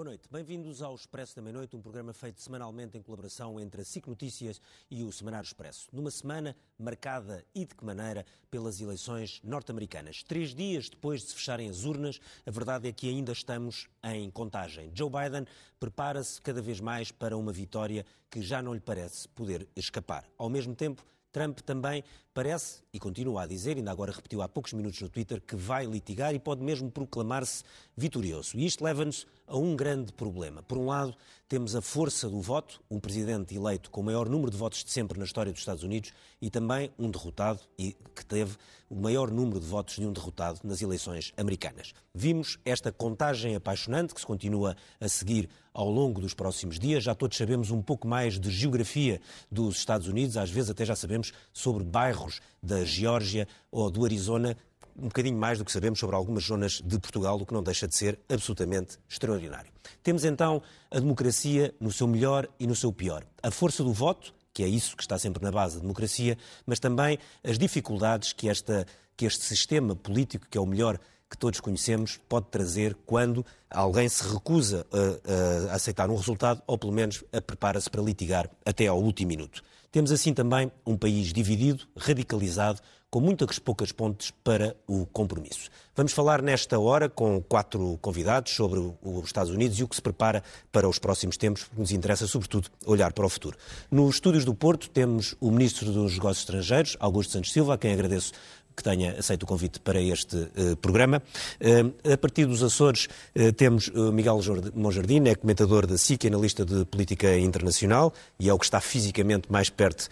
Boa noite. Bem-vindos ao Expresso da Meia-Noite, um programa feito semanalmente em colaboração entre a SIC Notícias e o Semanário Expresso. Numa semana marcada e de que maneira pelas eleições norte-americanas. Três dias depois de se fecharem as urnas, a verdade é que ainda estamos em contagem. Joe Biden prepara-se cada vez mais para uma vitória que já não lhe parece poder escapar. Ao mesmo tempo, Trump também parece, e continua a dizer, ainda agora repetiu há poucos minutos no Twitter, que vai litigar e pode mesmo proclamar-se vitorioso. E isto leva-nos a um grande problema. Por um lado, temos a força do voto, um presidente eleito com o maior número de votos de sempre na história dos Estados Unidos e também um derrotado, e que teve o maior número de votos de um derrotado nas eleições americanas. Vimos esta contagem apaixonante que se continua a seguir ao longo dos próximos dias. Já todos sabemos um pouco mais de geografia dos Estados Unidos, às vezes até já sabemos sobre bairros da Geórgia ou do Arizona um bocadinho mais do que sabemos sobre algumas zonas de Portugal, o que não deixa de ser absolutamente extraordinário. Temos então a democracia no seu melhor e no seu pior. A força do voto, que é isso que está sempre na base da democracia, mas também as dificuldades que, esta, que este sistema político, que é o melhor que todos conhecemos, pode trazer quando alguém se recusa a, a aceitar um resultado ou, pelo menos, a prepara-se para litigar até ao último minuto. Temos assim também um país dividido, radicalizado, com muitas poucas pontes para o compromisso. Vamos falar nesta hora com quatro convidados sobre os Estados Unidos e o que se prepara para os próximos tempos, porque nos interessa, sobretudo, olhar para o futuro. Nos estúdios do Porto temos o Ministro dos Negócios Estrangeiros, Augusto Santos Silva, a quem agradeço que tenha aceito o convite para este uh, programa. Uh, a partir dos Açores uh, temos Miguel Monjardim, é comentador da SIC, analista de política internacional e é o que está fisicamente mais perto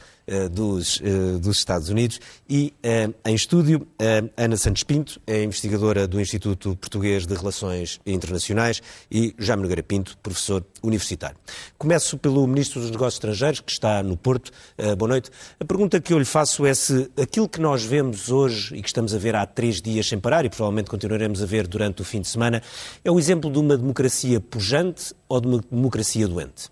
dos, dos, Estados Unidos. E em estúdio, Ana Santos Pinto, é investigadora do Instituto Português de Relações Internacionais e Jaime Nogueira Pinto, professor universitário. Começo pelo Ministro dos Negócios Estrangeiros, que está no Porto. boa noite. A pergunta que eu lhe faço é se aquilo que nós vemos hoje hoje e que estamos a ver há três dias sem parar e provavelmente continuaremos a ver durante o fim de semana, é o exemplo de uma democracia pujante ou de uma democracia doente?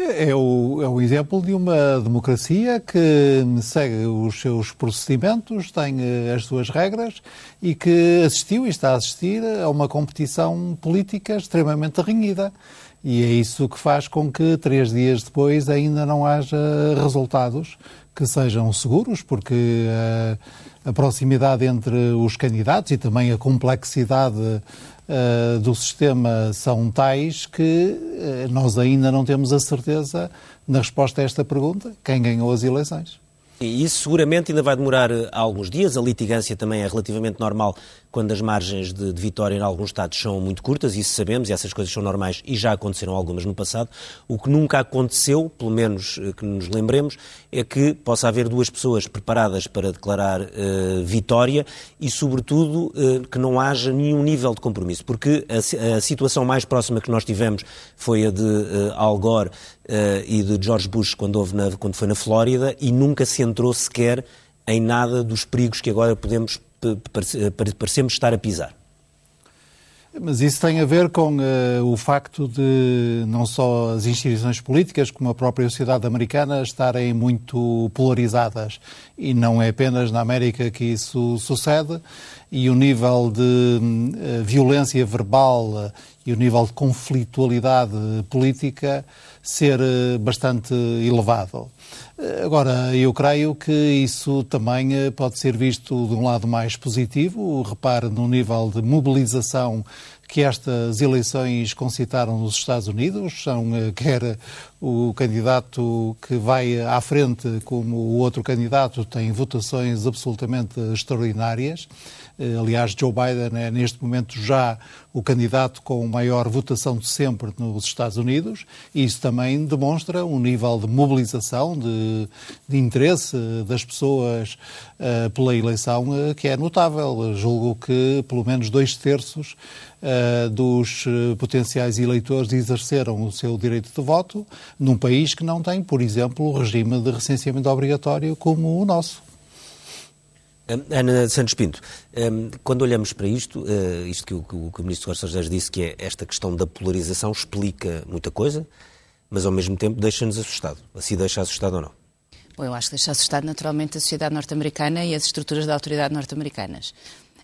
É o, é o exemplo de uma democracia que segue os seus procedimentos, tem eh, as suas regras e que assistiu e está a assistir a uma competição política extremamente renhida. E é isso que faz com que três dias depois ainda não haja resultados que sejam seguros, porque a, eh, a proximidade entre os candidatos e também a complexidade uh, do sistema são tais que uh, nós ainda não temos a certeza na resposta a esta pergunta quem ganhou as eleições. E isso seguramente ainda vai demorar alguns dias. A litigância também é relativamente normal quando as margens de, de, vitória em alguns estados são muito curtas, isso sabemos, e essas coisas são normais e já aconteceram algumas no passado. O que nunca aconteceu, pelo menos eh, que nos lembremos, é que possa haver duas pessoas preparadas para declarar uh, vitória e, sobretudo, uh, que não haja nenhum nível de compromisso, porque a, a, situação mais próxima que nós tivemos foi a de uh, Al Gore e de George Bush quando, na, quando foi na Flórida e nunca se entrou sequer em nada dos perigos que agora podemos parecemos estar a pisar. Mas isso tem a ver com uh, o facto de não só as instituições políticas, como a própria sociedade americana estarem muito polarizadas. E não é apenas na América que isso sucede. E o nível de uh, violência verbal uh, e o nível de conflitualidade política ser bastante elevado. Agora, eu creio que isso também eh, pode ser visto de um lado mais positivo. Repare no nível de mobilização que estas eleições concitaram nos Estados Unidos. São eh, quer o candidato que vai à frente, como o outro candidato, tem votações absolutamente extraordinárias. Eh, aliás, Joe Biden é neste momento já o candidato com maior votação de sempre nos Estados Unidos. E isso também demonstra um nível de mobilização, de, de interesse das pessoas uh, pela eleição uh, que é notável. Julgo que pelo menos dois terços uh, dos potenciais eleitores exerceram o seu direito de voto num país que não tem, por exemplo, o regime de recenseamento obrigatório como o nosso. Ana Santos Pinto, quando olhamos para isto, eh, isto que o, que o Ministro Costa José disse, que é esta questão da polarização, explica muita coisa, mas ao mesmo tempo deixa-nos assustado. Assim deixa assustado ou não? Bom, eu acho que deixa assustado naturalmente a sociedade norte-americana e as estruturas da autoridade norte-americanas.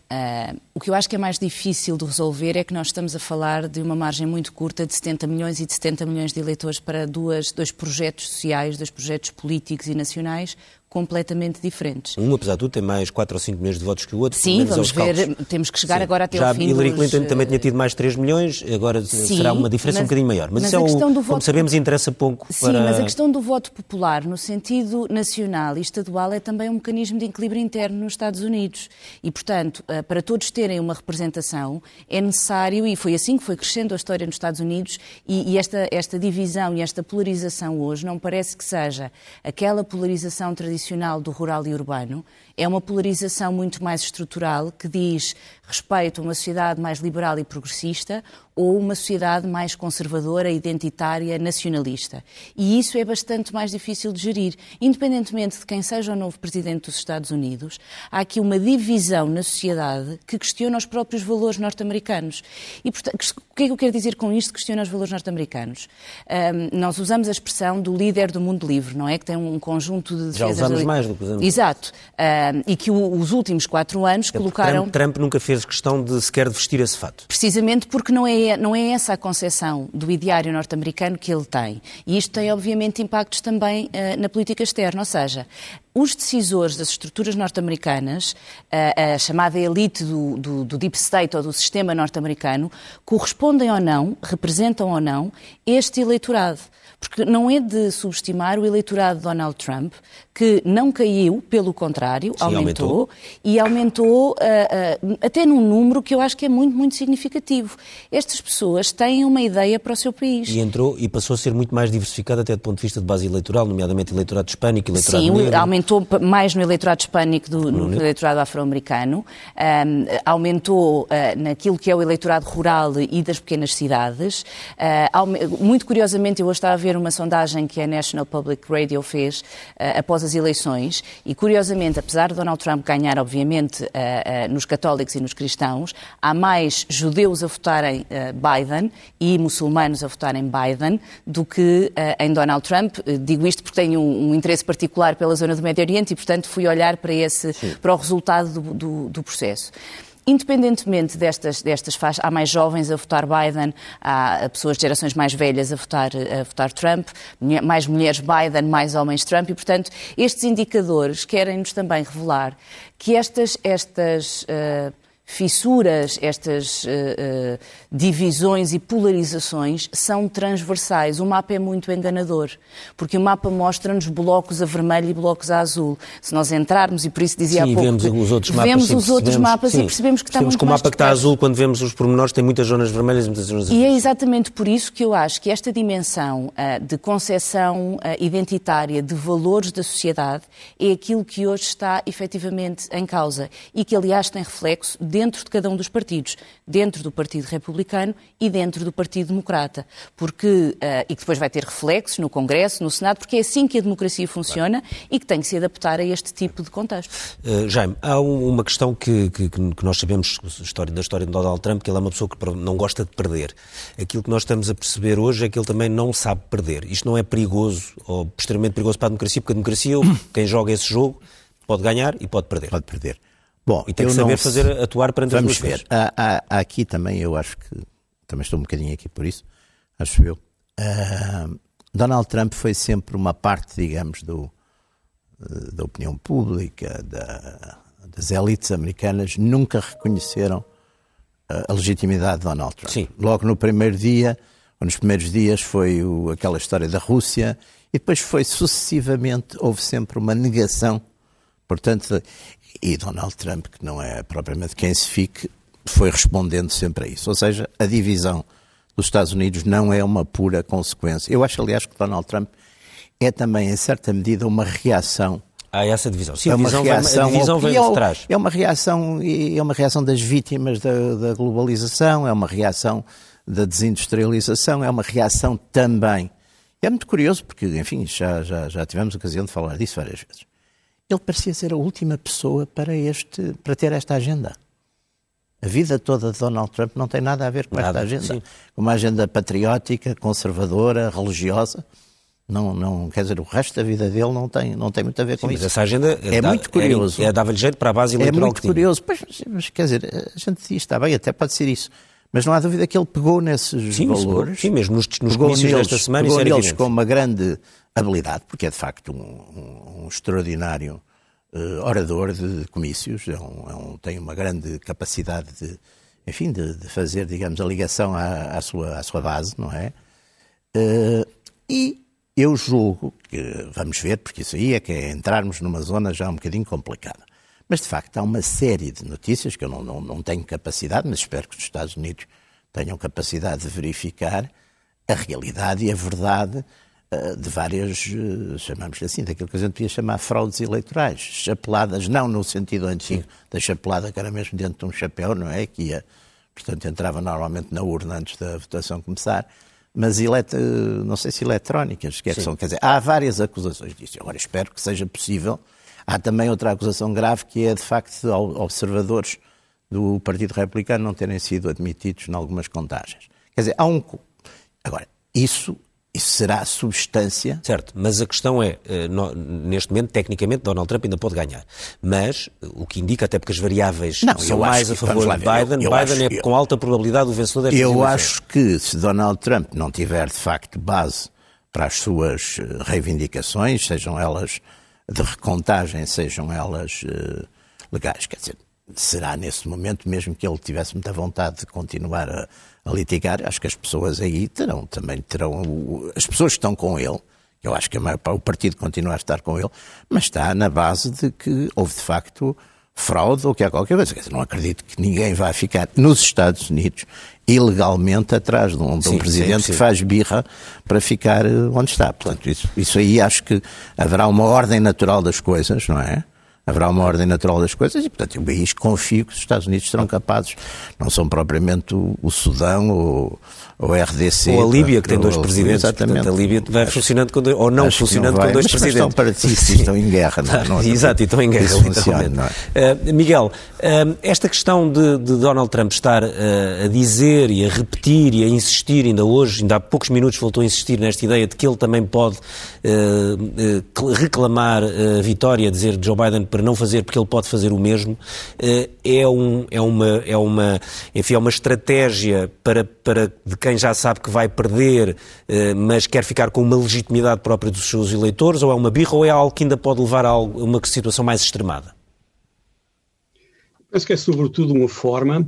Uh, o que eu acho que é mais difícil de resolver é que nós estamos a falar de uma margem muito curta de 70 milhões e de 70 milhões de eleitores para duas, dois projetos sociais, dois projetos políticos e nacionais completamente diferentes. Um, apesar de tudo, tem mais 4 ou 5 milhões de votos que o outro. Sim, vamos ver, temos que chegar Sim. agora até Já ao fim Hillary dos... Clinton também tinha tido mais 3 milhões, agora Sim, será uma diferença mas, um bocadinho maior. Mas, mas isso é o, como voto... sabemos, interessa pouco Sim, para... mas a questão do voto popular, no sentido nacional e estadual, é também um mecanismo de equilíbrio interno nos Estados Unidos. E, portanto, eh, para todos terem uma representação, é necessário, e foi assim que foi crescendo a história nos Estados Unidos, e, e esta, esta divisão e esta polarização hoje não parece que seja aquela polarização tradicional do rural e urbano, é uma polarização muito mais estrutural que diz respeito a uma sociedade mais liberal e progressista ou uma sociedade mais conservadora, identitária, nacionalista. E isso é bastante mais difícil de gerir. Independentemente de quem seja o novo presidente dos Estados Unidos, há aqui uma divisão na sociedade que questiona os próprios valores norte-americanos. E portanto, o que é que eu quero dizer com isto, questiona os valores norte-americanos? Um, nós usamos a expressão do líder do mundo livre, não é? Que tem um conjunto de defesas... Já usamos mais do que usamos. Exato. Um, e que o, os últimos quatro anos é colocaram... Trump, Trump nunca fez questão de sequer de vestir esse fato. Precisamente porque não é, não é essa a concepção do ideário norte-americano que ele tem. E isto tem, obviamente, impactos também uh, na política externa. Ou seja, os decisores das estruturas norte-americanas, a, a, chamada elite do, do, do, Deep State ou do sistema norte-americano, correspondem ou não, representam ou não este eleitorado. Porque não é de subestimar o eleitorado de Donald Trump, que não caiu, pelo contrário, Sim, aumentou, aumentou, e aumentou uh, uh, até num número que eu acho que é muito, muito significativo. Estas pessoas têm uma ideia para o seu país. E entrou e passou a ser muito mais diversificada até do ponto de vista de base eleitoral, nomeadamente eleitorado hispânico, eleitorado Sim, negro. aumentou mais no eleitorado hispânico do no, no eleitorado afro-americano, um, aumentou uh, naquilo que é o eleitorado rural e das pequenas cidades. muito curiosamente, eu hoje estava a ver uma sondagem que a National Public Radio fez após as eleições e, curiosamente, apesar de Donald Trump ganhar, obviamente, uh, uh, nos católicos e nos cristãos, há mais judeus a votarem uh, Biden e muçulmanos a votarem Biden do que em Donald Trump. digo isto porque tenho um, um, interesse particular pela zona do Médio Oriente e, portanto, fui olhar para, esse, para o resultado do, do, do processo. Independentemente destas, destas faixas, há mais jovens a votar Biden, há pessoas de gerações mais velhas a votar, a votar Trump, mais mulheres Biden, mais homens Trump, e, portanto, estes indicadores querem-nos também revelar que estas, estas uh, fissuras, estas uh, uh, divisões e polarizações são transversais. O mapa é muito enganador, porque o mapa mostra-nos blocos a vermelho e blocos a azul. Se nós entrarmos, e por isso dizia sim, há pouco... vemos os outros mapas, vemos sim, os outros mapas sim, e percebemos que está muito que o mapa que está azul, quando vemos os pormenores, tem muitas zonas vermelhas e muitas zonas azuis. E é exatamente por isso que eu acho que esta dimensão uh, de concepção identitária de valores da sociedade é aquilo que hoje está efetivamente em causa e que, aliás, tem reflexo dentro de cada um dos partidos, dentro do Partido Republicano e dentro do Partido Democrata, porque uh, e que depois vai ter reflexos no Congresso, no Senado, porque é assim que a democracia funciona claro. e que tem que se adaptar a este tipo de contexto. Uh, Jaime, há uma questão que, que, que nós sabemos história, da história de Donald Trump, que ele é uma pessoa que não gosta de perder. Aquilo que nós estamos a perceber hoje é que ele também não sabe perder. Isto não é perigoso ou extremamente perigoso para a democracia, porque a democracia, quem joga esse jogo, pode ganhar e pode perder. Pode perder. Bom, e tem que saber fazer atuar perante Vamos as duas ver. Há, há, há, aqui também, eu acho que também estou um bocadinho aqui por isso, acho eu. Uh, Donald Trump foi sempre uma parte, digamos, do, da opinião pública, da, das elites americanas, nunca reconheceram a legitimidade de Donald Trump. Sim. Logo no primeiro dia, ou nos primeiros dias, foi o, aquela história da Rússia, e depois foi sucessivamente, houve sempre uma negação. Portanto, e Donald Trump, que não é propriamente quem se fique, foi respondendo sempre a isso. Ou seja, a divisão dos Estados Unidos não é uma pura consequência. Eu acho, aliás, que Donald Trump é também, em certa medida, uma reação Há essa divisão. Sim, é uma a divisão, reação, a vem de trás. É uma reação, é uma reação das vítimas da, da, globalização, é uma reação da desindustrialização, é uma reação também. É muito curioso, porque, enfim, já, já, já tivemos ocasião de falar disso várias vezes ele parecia ser a última pessoa para, este, para ter esta agenda. A vida toda de Donald Trump não tem nada a ver com nada, esta agenda. Sim. Uma agenda patriótica, conservadora, religiosa. Não, não, quer dizer, o resto da vida dele não tem, não tem muito a ver com Sim, isso. Mas essa agenda é dá, muito curioso. É, é dava-lhe jeito para a base eleitoral. É muito curioso. Pois, mas, quer dizer, a gente diz, está bem, até pode ser isso. Mas não há dúvida que ele pegou nesses sim, valores. Sim, mesmo nos, nos comícios neles, desta semana. Pegou neles com uma grande habilidade, porque é de facto um, um, extraordinário uh, orador de comícios, é um, é um, tem uma grande capacidade de, enfim, de, de fazer, digamos, a ligação à, à, sua, à sua base, não é? Uh, e eu julgo que, vamos ver, porque isso aí é que é entrarmos numa zona já um bocadinho complicada. Mas, de facto, há uma série de notícias que eu não, não, não tenho capacidade, mas espero que os Estados Unidos tenham capacidade de verificar a realidade e a verdade de várias, uh, chamamos assim, daquilo que a gente podia chamar fraudes eleitorais, chapeladas, não no sentido antigo Sim. da chapelada que era mesmo dentro de um chapéu, não é? Que ia, portanto, entrava normalmente na urna antes da votação começar, mas elet não sei se eletrónicas, que é que são, quer dizer, há várias acusações disso. Agora espero que seja possível. Há também outra acusação grave que é, de facto, observadores do Partido Republicano não terem sido admitidos em algumas contagens. Quer dizer, há um. Agora, isso isso será substância. Certo, mas a questão é, eh, neste momento, tecnicamente, Donald Trump ainda pode ganhar. Mas o que indica, até porque as variáveis não, são mais a favor de Biden, eu, eu Biden acho, é com alta probabilidade o vencedor desta Eu acho que se Donald Trump não tiver, de facto, base para as suas eh, reivindicações, sejam elas de recontagem, sejam elas uh, legais, quer dizer, será nesse momento, mesmo que ele tivesse muita vontade de continuar a, a litigar, acho que as pessoas aí terão também terão as pessoas que estão com ele, eu acho que é para o partido continuar a estar com ele, mas está na base de que houve de facto fraude ou que há qualquer coisa. Não acredito que ninguém vá ficar nos Estados Unidos ilegalmente atrás de um, de um sim, presidente sim, que faz birra para ficar onde está. Portanto, isso, isso aí acho que haverá uma ordem natural das coisas, não é? Haverá uma ordem natural das coisas e, portanto, o país confio que os Estados Unidos serão capazes, não são propriamente o, o Sudão ou, ou a RDC. Ou a Líbia, que tem dois presidentes. Exatamente. Portanto, a Líbia vai funcionando com dois, ou não funcionando não com dois mas, presidentes. Mas estão para estão em guerra. Não, não, é? Exato, e estão em guerra, literalmente. É? Uh, Miguel, uh, esta questão de, de, Donald Trump estar uh, a dizer e a repetir e a insistir, ainda hoje, ainda há poucos minutos voltou a insistir nesta ideia de que ele também pode reclamar a vitória, dizer Joe Biden para não fazer porque ele pode fazer o mesmo, eh, é, um, é, uma, é, uma, enfim, é uma estratégia para, para de quem já sabe que vai perder, eh, mas quer ficar com uma legitimidade própria dos seus eleitores, ou é uma birra, ou é algo que ainda pode levar a uma situação mais extremada? Penso que é sobretudo uma forma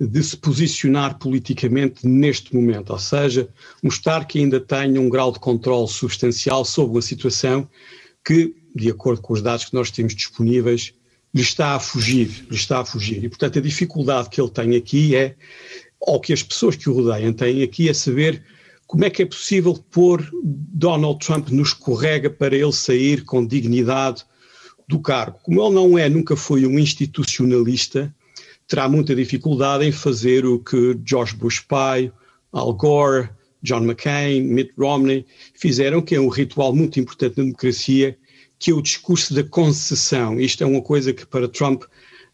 de se posicionar politicamente neste momento, ou seja, mostrar que ainda tem um grau de controle substancial sobre uma situação que de acordo com os dados que nós temos disponíveis, lhe está a fugir, lhe está a fugir. E, portanto, a dificuldade que ele tem aqui é, ou que as pessoas que o rodeiam têm aqui, é saber como é que é possível pôr Donald Trump no escorrega para ele sair com dignidade do cargo. Como ele não é, nunca foi um institucionalista, terá muita dificuldade em fazer o que George Bush pai, Al Gore, John McCain, Mitt Romney fizeram, que é um ritual muito importante na democracia, que é o discurso da concessão. Isto é uma coisa que para Trump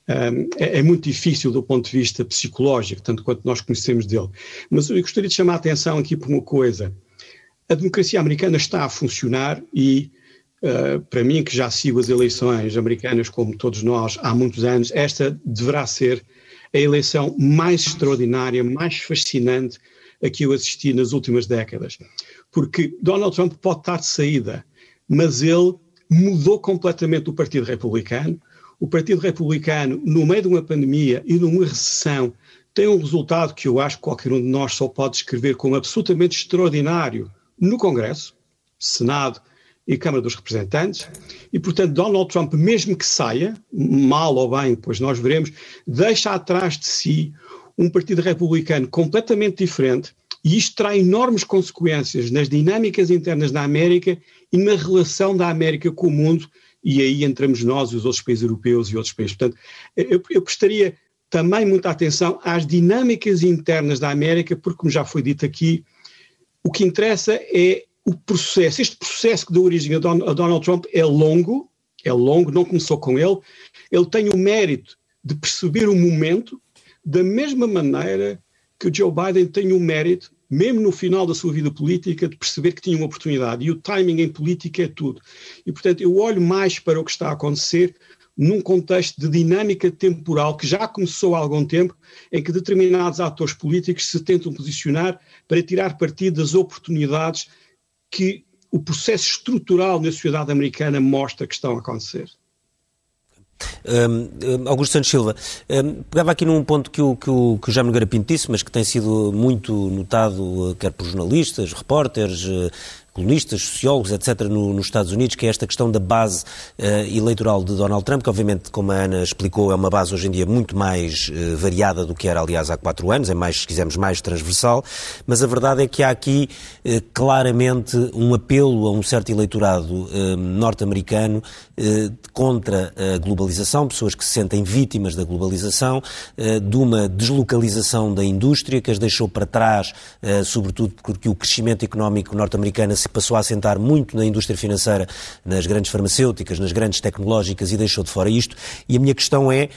um, é, é, muito difícil do ponto de vista psicológico, tanto quanto nós conhecemos dele. Mas eu gostaria de chamar a atenção aqui por uma coisa. A democracia americana está a funcionar e, uh, para mim, que já sigo as eleições americanas, como todos nós, há muitos anos, esta deverá ser a eleição mais extraordinária, mais fascinante a que eu assisti nas últimas décadas. Porque Donald Trump pode estar de saída, mas ele mudou completamente o Partido Republicano. O Partido Republicano, no meio de uma pandemia e numa recessão, tem um resultado que eu acho que qualquer um de nós só pode descrever como absolutamente extraordinário no Congresso, Senado e Câmara dos Representantes, e portanto Donald Trump, mesmo que saia, mal ou bem, depois nós veremos, deixa atrás de si um Partido Republicano completamente diferente, e isto terá enormes consequências nas dinâmicas internas da América e na relação da América com o mundo, e aí entramos nós e os outros países europeus e outros países. Portanto, eu, eu prestaria também muita atenção às dinâmicas internas da América, porque, como já foi dito aqui, o que interessa é o processo. Este processo que deu origem a, Don, a Donald Trump é longo, é longo, não começou com ele. Ele tem o mérito de perceber o momento, da mesma maneira que o Joe Biden tem o mérito mesmo no final da sua vida política, de perceber que tinha uma oportunidade. E o timing em política é tudo. E, portanto, eu olho mais para o que está a acontecer num contexto de dinâmica temporal que já começou há algum tempo, em que determinados atores políticos se tentam posicionar para tirar partido das oportunidades que o processo estrutural na sociedade americana mostra que estão a acontecer. Um, Augusto Santos Silva, um, pegava aqui num ponto que o, que, o, que o Jaime Nogueira disse, mas que tem sido muito notado, quer por jornalistas, repórteres, colunistas, sociólogos, etc., no, nos Estados Unidos, que é esta questão da base uh, eleitoral de Donald Trump, que obviamente, como a Ana explicou, é uma base hoje em dia muito mais uh, variada do que era, aliás, há quatro anos, é mais, se quisermos, mais transversal, mas a verdade é que há aqui uh, claramente um apelo a um certo eleitorado norte-americano contra a globalização, pessoas que se sentem vítimas da globalização, de uma deslocalização da indústria que as deixou para trás, sobretudo porque o crescimento económico norte-americano se passou a assentar muito na indústria financeira, nas grandes farmacêuticas, nas grandes tecnológicas e deixou de fora isto. E a minha questão é.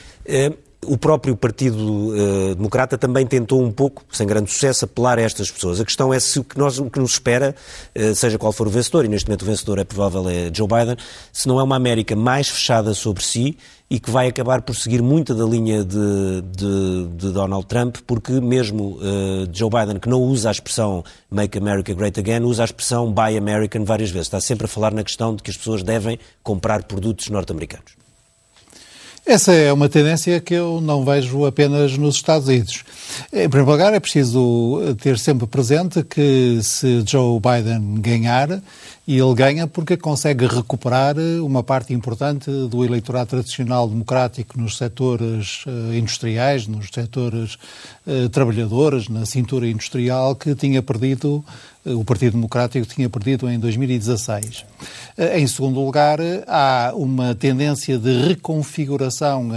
Eh, o próprio Partido uh, Democrata também tentou um pouco, sem grande sucesso, apelar a estas pessoas. A questão é se o que, nós, o que nos espera, uh, seja qual for o vencedor, e neste momento o vencedor é provável é Joe Biden, se não é uma América mais fechada sobre si e que vai acabar por seguir muita da linha de, de, de Donald Trump, porque mesmo uh, Joe Biden, que não usa a expressão Make America Great Again, usa a expressão Buy American várias vezes. Está sempre a falar na questão de que as pessoas devem comprar produtos norte-americanos. Essa é uma tendência que eu não vejo apenas nos Estados Unidos. Em primeiro lugar, é preciso ter sempre presente que se Joe Biden ganhar, e ele ganha porque consegue recuperar uma parte importante do eleitorado tradicional democrático nos setores uh, industriais, nos setores uh, trabalhadores, na cintura industrial, que tinha perdido, o Partido Democrático tinha perdido em 2016. Em segundo lugar, há uma tendência de reconfiguração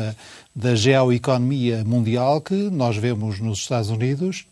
da geoeconomia mundial que nós vemos nos Estados Unidos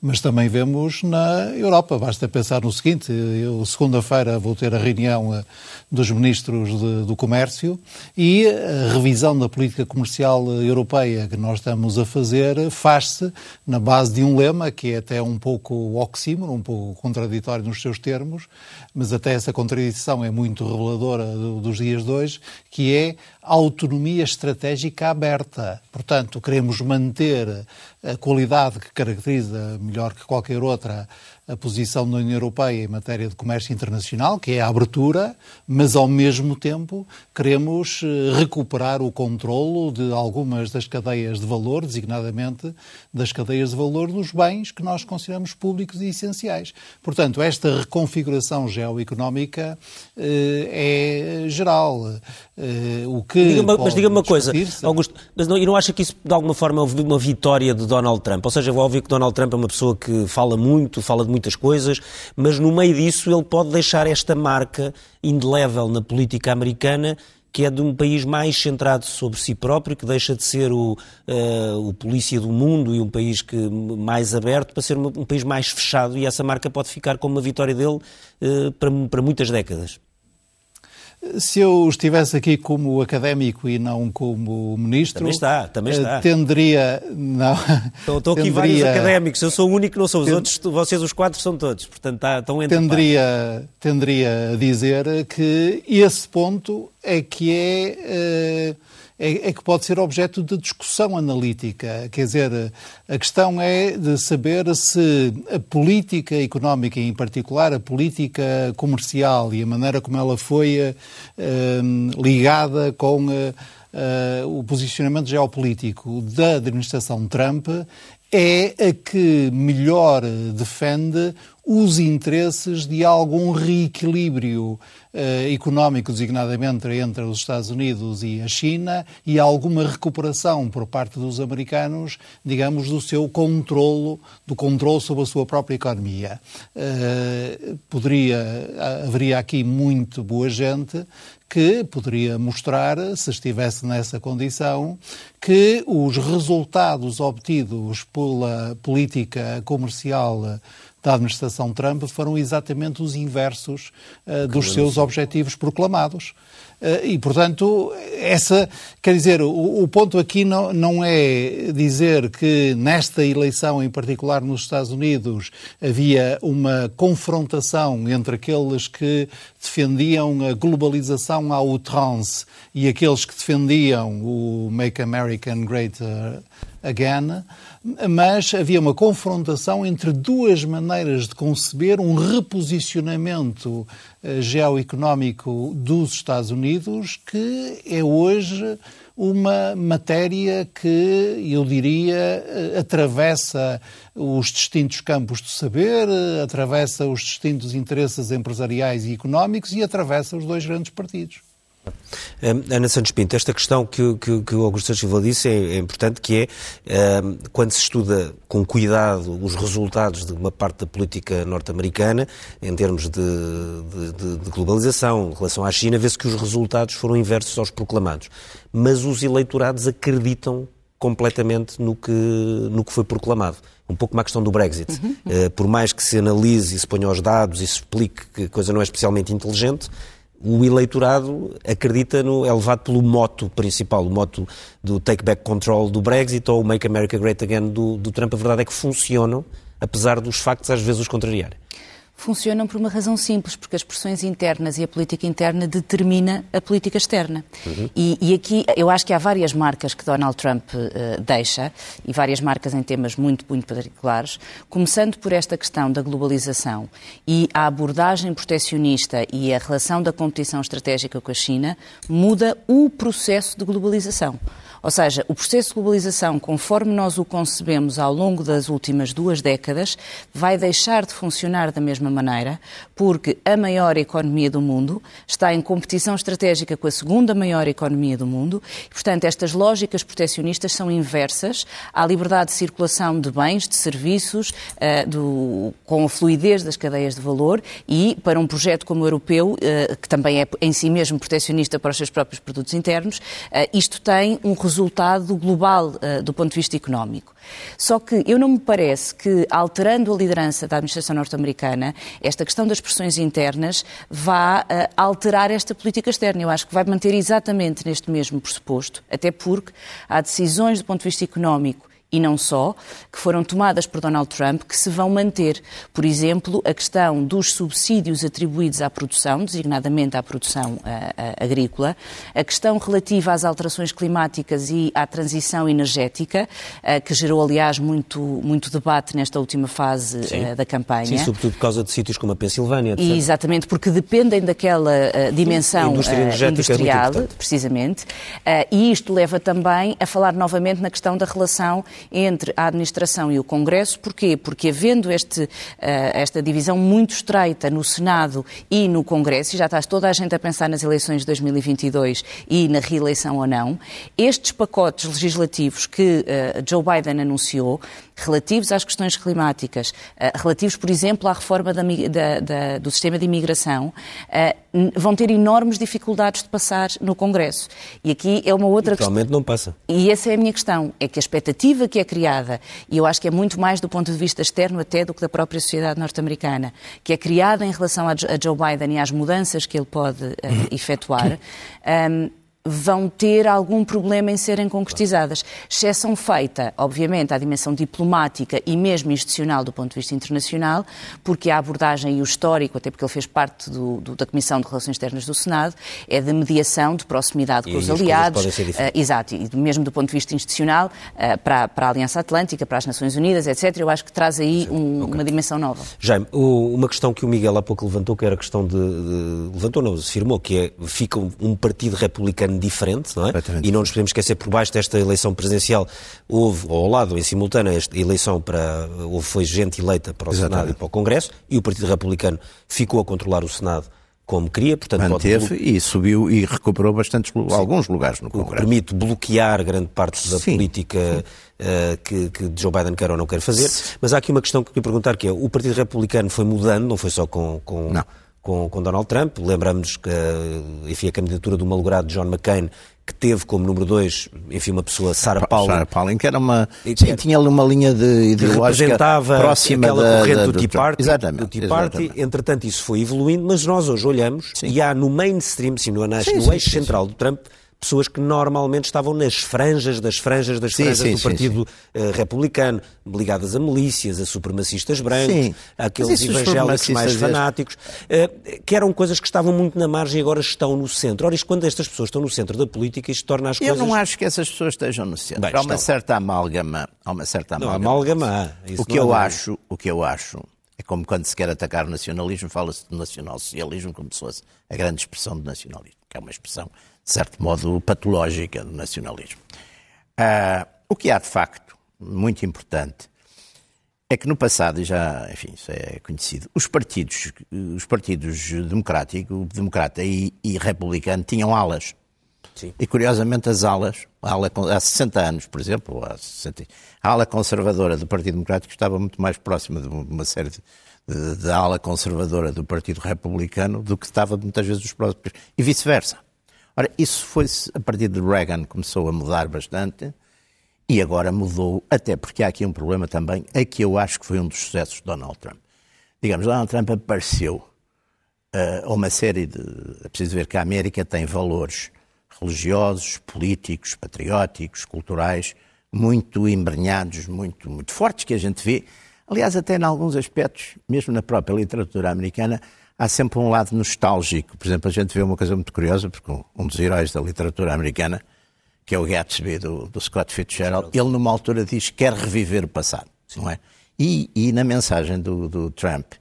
mas também vemos na Europa. Basta pensar no seguinte: eu, segunda-feira, vou ter a reunião eh, dos ministros de, do Comércio e a revisão da política comercial europeia que nós estamos a fazer faz-se na base de um lema que é até um pouco oxímoro, um pouco contraditório nos seus termos, mas até essa contradição é muito reveladora dos dias de hoje, que é autonomia estratégica aberta. Portanto, queremos manter a qualidade que caracteriza melhor que qualquer outra a posição da União Europeia em matéria de comércio internacional, que é a abertura, mas ao mesmo tempo queremos eh, recuperar o controlo de algumas das cadeias de valor, designadamente das cadeias de valor dos bens que nós consideramos públicos e essenciais. Portanto, esta reconfiguração geoeconómica eh, é geral. Eh, o que diga mas diga-me uma coisa, Augusto, mas não, e não acha que isso de alguma forma é uma vitória de Donald Trump? Ou seja, vou ouvir que Donald Trump é uma pessoa que fala muito, fala de muitas coisas, mas no meio disso ele pode deixar esta marca indelével na política americana que é de um país mais centrado sobre si próprio, que deixa de ser o, uh, o polícia do mundo e um país que, mais aberto para ser um, um país mais fechado e essa marca pode ficar como uma vitória dele uh, para, para muitas décadas. Se eu estivesse aqui como académico e não como ministro. Também está, também está. Eh, tenderia. Não, estou, estou aqui vários académicos, eu sou o único, não sou os outros, vocês os quatro são todos, portanto está, estão entre tenderia, tenderia a dizer que esse ponto é que é. Uh, é, é, que pode ser objeto de discussão analítica. Quer dizer, a questão é de saber se a política económica, em particular a política comercial e a maneira como ela foi uh, ligada com uh, o posicionamento geopolítico da administração Trump, é a que melhor defende os interesses de algum reequilíbrio eh, económico, designadamente entre os Estados Unidos e a China, e alguma recuperação por parte dos americanos, digamos, do seu controlo, do controle sobre a sua própria economia. Eh, poderia, haveria aqui muito boa gente que poderia mostrar, se estivesse nessa condição, que os resultados obtidos pela política comercial da administração Trump foram exatamente os inversos uh, dos seus objetivos proclamados. Eh, e, portanto, essa, quer dizer, o, o, ponto aqui não, não é dizer que nesta eleição, em particular nos Estados Unidos, havia uma confrontação entre aqueles que defendiam a globalização à outrance e aqueles que defendiam o Make America Great Again, mas havia uma confrontação entre duas maneiras de conceber um reposicionamento geoeconómico dos Estados Unidos que é hoje uma matéria que, eu diria, eh, atravessa os distintos campos do saber, eh, atravessa os distintos interesses empresariais e económicos e atravessa os dois grandes partidos. Ana Santos Pinto, esta questão que, que, que o Augusto Silva disse é, é, importante, que é quando se estuda com cuidado os resultados de uma parte da política norte-americana, em termos de, de, de, globalização, em relação à China, vê-se que os resultados foram inversos aos proclamados. Mas os eleitorados acreditam completamente no que, no que foi proclamado. Um pouco como a questão do Brexit. Uhum. Uh, por mais que se analise e se ponha os dados e se explique que a coisa não é especialmente inteligente, o eleitorado acredita no, é levado pelo moto principal, o moto do take back control do Brexit ou o Make America Great Again do, do Trump. A verdade é que funcionam, apesar dos factos às vezes os contrariarem funcionam por uma razão simples, porque as pressões internas e a política interna determina a política externa. Uhum. E, e, aqui eu acho que há várias marcas que Donald Trump uh, deixa, e várias marcas em temas muito, muito particulares, começando por esta questão da globalização e a abordagem proteccionista e a relação da competição estratégica com a China, muda o processo de globalização. Ou seja, o processo de globalização, conforme nós o concebemos ao longo das últimas duas décadas, vai deixar de funcionar da mesma maneira, porque a maior economia do mundo está em competição estratégica com a segunda maior economia do mundo e, portanto, estas lógicas proteccionistas são inversas à liberdade de circulação de bens, de serviços, uh, do, com a fluidez das cadeias de valor e, para um projeto como o europeu, uh, que também é em si mesmo proteccionista para os seus próprios produtos internos, uh, isto tem um resultado resultado global uh, do ponto de vista económico. Só que eu não me parece que, alterando a liderança da administração norte-americana, esta questão das pressões internas vá uh, alterar esta política externa. Eu acho que vai manter exatamente neste mesmo pressuposto, até porque há decisões do ponto de vista económico e não só, que foram tomadas por Donald Trump, que se vão manter. Por exemplo, a questão dos subsídios atribuídos à produção, designadamente à produção uh, uh, agrícola, a questão relativa às alterações climáticas e à transição energética, uh, que gerou, aliás, muito, muito debate nesta última fase da campanha. Sim, sobretudo por causa de sítios como a Pensilvânia. Etc. exatamente, porque dependem daquela dimensão Sim, industrial, é precisamente, e isto leva também a falar novamente na questão da relação entre a administração e o Congresso. Porquê? Porque havendo este, uh, esta divisão muito estreita no Senado e no Congresso, e já está toda a gente a pensar nas eleições de 2022 e na reeleição ou não, estes pacotes legislativos que uh, Joe Biden anunciou relativos às questões climáticas, eh, relativos, por exemplo, à reforma da, da, da, do sistema de imigração, eh, vão ter enormes dificuldades de passar no Congresso. E aqui é uma outra questão. não passa. E essa é a minha questão. É que a expectativa que é criada, e eu acho que é muito mais do ponto de vista externo até do que da própria sociedade norte-americana, que é criada em relação a Joe Biden e às mudanças que ele pode uh, efetuar, um, ehm, vão ter algum problema em serem concretizadas. Exceção feita, obviamente, à dimensão diplomática e mesmo institucional do ponto de vista internacional, porque a abordagem e o histórico, até porque ele fez parte do, do, da Comissão de Relações Externas do Senado, é de mediação, de proximidade e com os aliados. Uh, exato, e mesmo do ponto de vista institucional, uh, para, para, a Aliança Atlântica, para as Nações Unidas, etc. Eu acho que traz aí um, okay. uma dimensão nova. Jaime, uma questão que o Miguel há pouco levantou, que era a questão de. de levantou, não, afirmou, que é fica um partido republicano diferente, não é? E não nos podemos esquecer, por baixo desta eleição presidencial, houve, ou ao lado, em simultâneo, esta eleição para. Houve, foi gente eleita para o Exatamente. Senado e para o Congresso, e o Partido Republicano ficou a controlar o Senado como queria, portanto manteve pode... e subiu e recuperou bastantes Sim. alguns lugares no Congresso. Permite bloquear grande parte da Sim. política uh, que, que, Joe Biden quer ou não quer fazer. Sim. Mas há aqui uma questão que eu queria perguntar que é o Partido Republicano foi mudando, não foi só com, com não com, com Donald Trump. Lembramos que enfim, a candidatura do malogrado John McCain que teve como número dois, enfim, uma pessoa, Sarah Palin. Sarah Palin, que era uma. Sim, tinha ali uma linha de ideológica representava próxima aquela da, corrente da, do Tea Party. Exatamente. Do tea Party. exatamente. Entretanto, isso foi evoluindo, mas nós hoje olhamos Sim. e há no mainstream, sim, no, Sim, no eixo central do Trump, pessoas que normalmente estavam nas franjas das franjas das Sim, franjas sim, do sim, Partido eh, Republicano, ligadas a milícias, a supremacistas brancos, aqueles evangélicos mais fanáticos, eh, que eram coisas que estavam muito na margem e agora estão no centro. Ora, isto, quando estas pessoas estão no centro da política, isto torna as Eu coisas... não acho que essas pessoas estejam no centro. Bem, há uma estão. certa amálgama. Há uma certa Não, amálgama. amálgama há. Isso O que, não eu dúvida. acho, o que eu acho é como quando se quer atacar o nacionalismo, fala-se de nacional-socialismo como se fosse a grande expressão do nacionalismo, que é uma expressão, de certo modo, patológica do nacionalismo. Ah, o que há, de facto, muito importante, é que no passado, e já, enfim, isso é conhecido, os partidos, os partidos democrático, democrata e, e republicano tinham alas. Sim. E curiosamente as alas, ala, há 60 anos, por exemplo, há 60, a ala conservadora do Partido Democrático estava muito mais próxima de uma série de, de ala conservadora do Partido Republicano do que estava muitas vezes dos próprios, e vice-versa. Ora, isso foi a partir de Reagan começou a mudar bastante e agora mudou, até porque há aqui um problema também, é que eu acho que foi um dos sucessos de Donald Trump. Digamos, Donald Trump apareceu eh, a uma série de. É preciso ver que a América tem valores religiosos, políticos, patrióticos, culturais, muito embrenhados, muito, muito fortes, que a gente vê. Aliás, até em alguns aspectos, mesmo na própria literatura americana, há sempre um lado nostálgico. Por exemplo, a gente vê uma coisa muito curiosa, porque um dos heróis da literatura americana, que é o Gatsby do, do Scott Fitzgerald, ele numa altura diz que quer reviver o passado, não é? E, e na mensagem do, do Trump,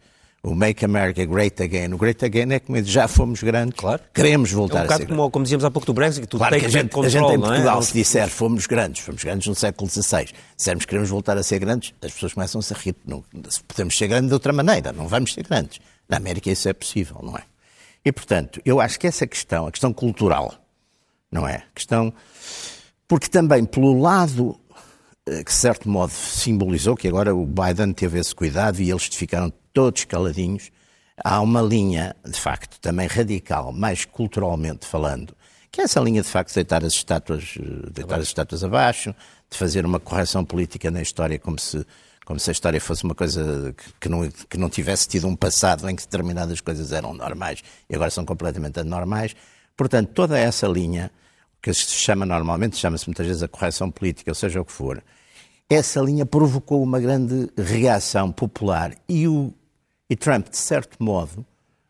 o Make America Great Again, o Great Again é como já fomos grandes, Claro. queremos É voltar um a ser bocado como, como dizíamos há pouco do Brexit, que tu Claro que take a gente, a gente control, em é? Portugal, Não- se disser fomos grandes, fomos grandes no século XVI, se dissermos que queremos voltar a ser grandes, as pessoas começam-se a rir. Não, podemos ser grandes de outra maneira, não vamos ser grandes. Na América isso é possível, não é? E, portanto, eu acho que essa questão, a questão cultural, não é? A questão. Porque também, pelo lado eh, que, de certo modo, simbolizou, que agora o Biden teve esse cuidado e eles ficaram todos caladinhos, há uma linha, de facto, também radical, mais culturalmente falando, que é essa linha, de facto, de deitar as estátuas, eh, deitar as estátuas abaixo, de fazer uma correção política na história como se, como se a história fosse uma coisa que, não, que não tivesse tido um passado em que determinadas coisas eram normais e agora são completamente anormais. Portanto, toda essa linha, que se chama normalmente, chama-se muitas vezes a correção política, ou seja o que for, essa linha provocou uma grande reação popular e, o, e Trump, de certo modo,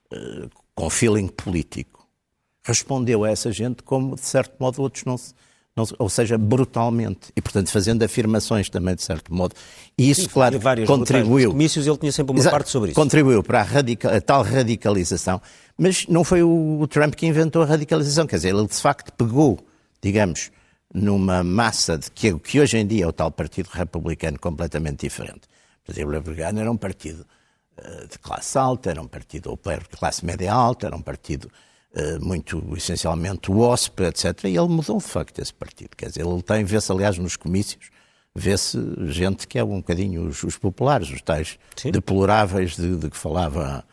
eh, com feeling político, respondeu a essa gente como, de certo modo, outros não se. Ou seja, brutalmente. E, portanto, fazendo afirmações também, de certo modo. E isso, Sim, claro, contribuiu. Comícios ele tinha sempre uma Exato. parte sobre isso. Contribuiu para a, radica- a tal radicalização, mas não foi o, o Trump que inventou a radicalização, quer dizer, ele de facto pegou, digamos, numa massa de que, que hoje em dia é o tal Partido Republicano completamente diferente. O Partido Republicano era um partido eh, de classe alta, era um partido ou de classe média alta, era um partido muito, essencialmente, WASP, etc. E ele mudou, de facto, esse partido. Quer dizer, ele tem, vê-se, aliás, nos comícios, vê-se gente que é um bocadinho os, os populares, os tais Sim. deploráveis de, de que falava,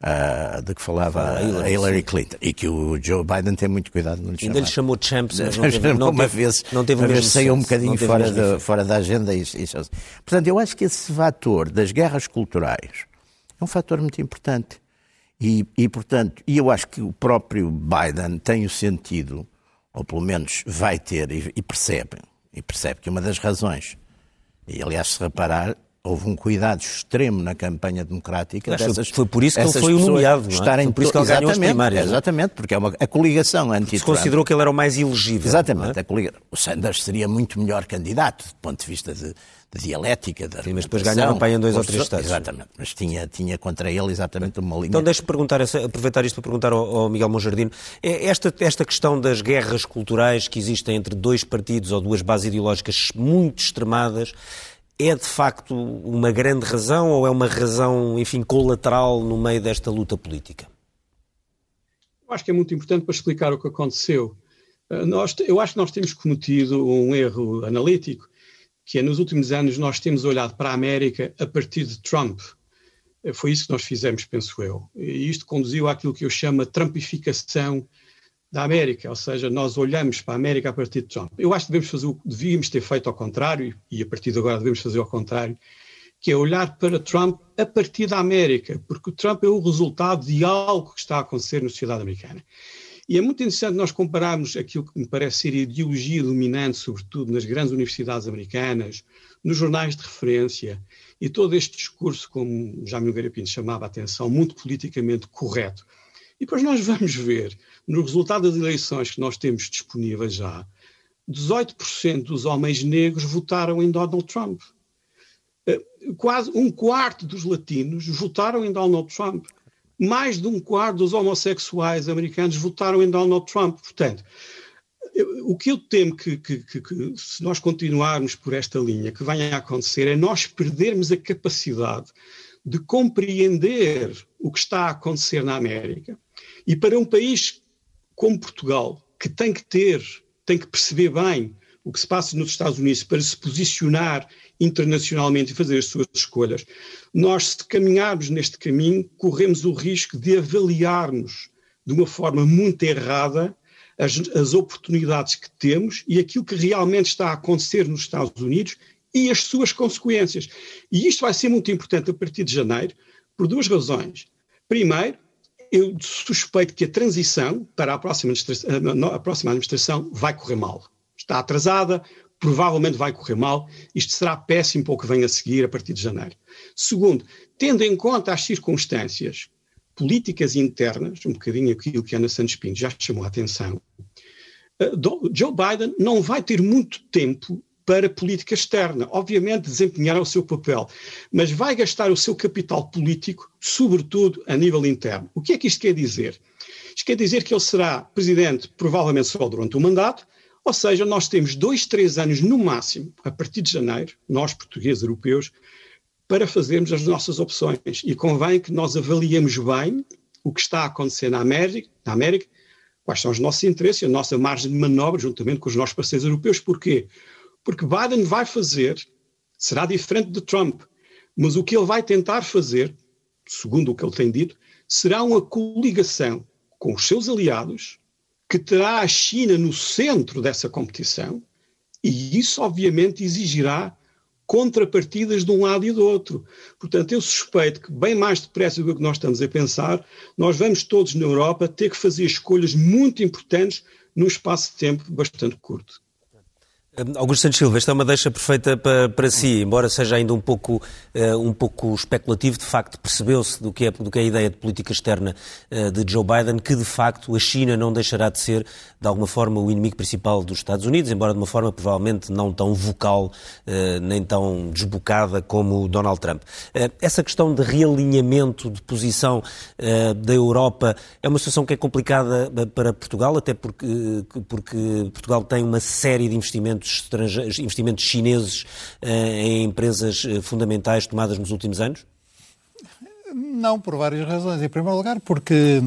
ah, de que falava a Hillary, Hillary, Clinton. E que o Joe Biden tem muito cuidado não lhe Ainda lhe chamou champs, mas não teve, não uma teve, vez, não teve o uma vez saiu um bocadinho o fora, da, fora da agenda. E, e, portanto, eu acho que esse fator das guerras culturais é um fator muito importante. E, e, portanto, e eu acho que o próprio Biden tem o sentido, ou pelo menos vai ter, e, e percebe, e percebe que uma das razões, e aliás, se reparar, houve um cuidado extremo na campanha democrática foi- dessas foi por isso que ele foi nomeado, é? estarem Foi por isso que ele ganhou as exatamente, primárias, é? Exatamente, porque é uma, a coligação anti Se considerou que ele era o mais elegível. Exatamente, não é? a coligação. O Sanders seria muito melhor candidato, do ponto de vista de, de dialética, da Sim, mas depois ganharam para em dois ou três estados. Exatamente, mas tinha, tinha contra ele exatamente uma linha. Então deixe-me perguntar, essa- aproveitar isto para perguntar ao, ao Miguel Monjardino. É Esta, esta questão das guerras culturais que existem entre dois partidos ou duas bases ideológicas muito extremadas é de facto uma grande razão ou é uma razão, enfim, colateral no meio desta luta política? Eu acho que é muito importante para explicar o que aconteceu. Uh, Nós, eu acho que nós temos cometido um erro analítico, que é nos últimos anos nós temos olhado para a América a partir de Trump. Uh, Foi isso que nós fizemos, penso eu. E isto conduziu àquilo que eu chamo a trumpificação da América, ou seja, nós olhamos para a América a partir de Trump. Eu acho que devemos fazer o que devíamos ter feito ao contrário, e a partir de agora devemos fazer ao contrário, que é olhar para Trump a partir da América, porque Trump é o resultado de algo que está a acontecer na sociedade americana. E é muito interessante nós compararmos aquilo que me parece ser a ideologia dominante, sobretudo nas grandes universidades americanas, nos jornais de referência, e todo este discurso, como já Nogueira Pinto chamava a atenção, muito politicamente correto. E depois nós vamos ver, no resultado das eleições que nós temos disponíveis já, 18% dos homens negros votaram em Donald Trump. Eh, quase um quarto dos latinos votaram em Donald Trump mais de um quarto dos homossexuais americanos votaram em Donald Trump. Portanto, o que eu temo que, que, que, que, se nós continuarmos por esta linha, que venha a acontecer é nós perdermos a capacidade de compreender o que está a acontecer na América. E para um país como Portugal, que tem que ter, tem que perceber bem o que se passa nos Estados Unidos para se posicionar internacionalmente e fazer as suas escolhas, nós, se caminharmos neste caminho, corremos o risco de avaliarmos de uma forma muito errada as, as oportunidades que temos e aquilo que realmente está a acontecer nos Estados Unidos e as suas consequências. E isto vai ser muito importante a partir de janeiro, por duas razões. Primeiro, eu suspeito que a transição para a próxima administração, a próxima administração vai correr mal. Está atrasada, provavelmente vai correr mal. Isto será péssimo para o que vem a seguir a partir de janeiro. Segundo, tendo em conta as circunstâncias políticas internas, um bocadinho aquilo que Ana Santos Pinto já chamou a atenção, eh, Joe Biden não vai ter muito tempo para política externa. Obviamente desempenhará o seu papel, mas vai gastar o seu capital político, sobretudo a nível interno. O que é que isto quer dizer? Isto quer dizer que ele será presidente provavelmente só durante o mandato, ou seja, nós temos dois, três anos no máximo, a partir de janeiro, nós portugueses europeus, para fazermos as nossas opções. E convém que nós avaliemos bem o que está a acontecer na América, na América quais são os nossos interesses e a nossa margem de manobra juntamente com os nossos parceiros europeus. Porquê? Porque Biden vai fazer, será diferente de Trump, mas o que ele vai tentar fazer, segundo o que ele tem dito, será uma coligação com os seus aliados, que terá a China no centro dessa competição, e isso obviamente exigirá contrapartidas de um lado e do outro. Portanto, eu suspeito que, bem mais depressa do que nós estamos a pensar, nós vamos todos na Europa ter que fazer escolhas muito importantes num espaço de tempo bastante curto. Augusto Santos Silva, esta é uma deixa perfeita para, para si, embora seja ainda um pouco, uh, um pouco especulativo, de facto percebeu-se do, que é, do que é a ideia de política externa uh, de Joe Biden, que de facto a China não deixará de ser, de alguma forma, o inimigo principal dos Estados Unidos, embora de uma forma provavelmente não tão vocal, uh, nem tão desbocada como Donald Trump. essa questão de realinhamento de posição da Europa é uma situação que é complicada para Portugal, até porque, porque Portugal tem uma série de investimentos investimentos, investimentos chineses eh, em empresas eh, fundamentais tomadas nos últimos anos? Não, por várias razões. Em primeiro lugar, porque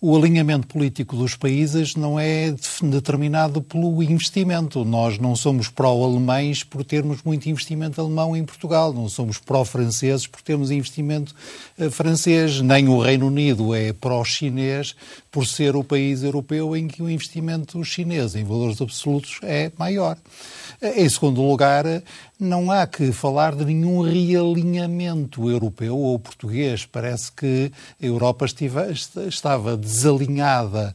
o alinhamento político dos países não é determinado pelo investimento. Nós não somos pró-alemães por termos muito investimento alemão em Portugal, não somos pró-franceses por termos investimento eh, francês, nem o Reino Unido é pró-chinês por ser o país europeu em que o investimento chinês em valores absolutos é maior. Em segundo lugar, não há que falar de nenhum realinhamento europeu ou português. Parece que a Europa estive, estava desalinhada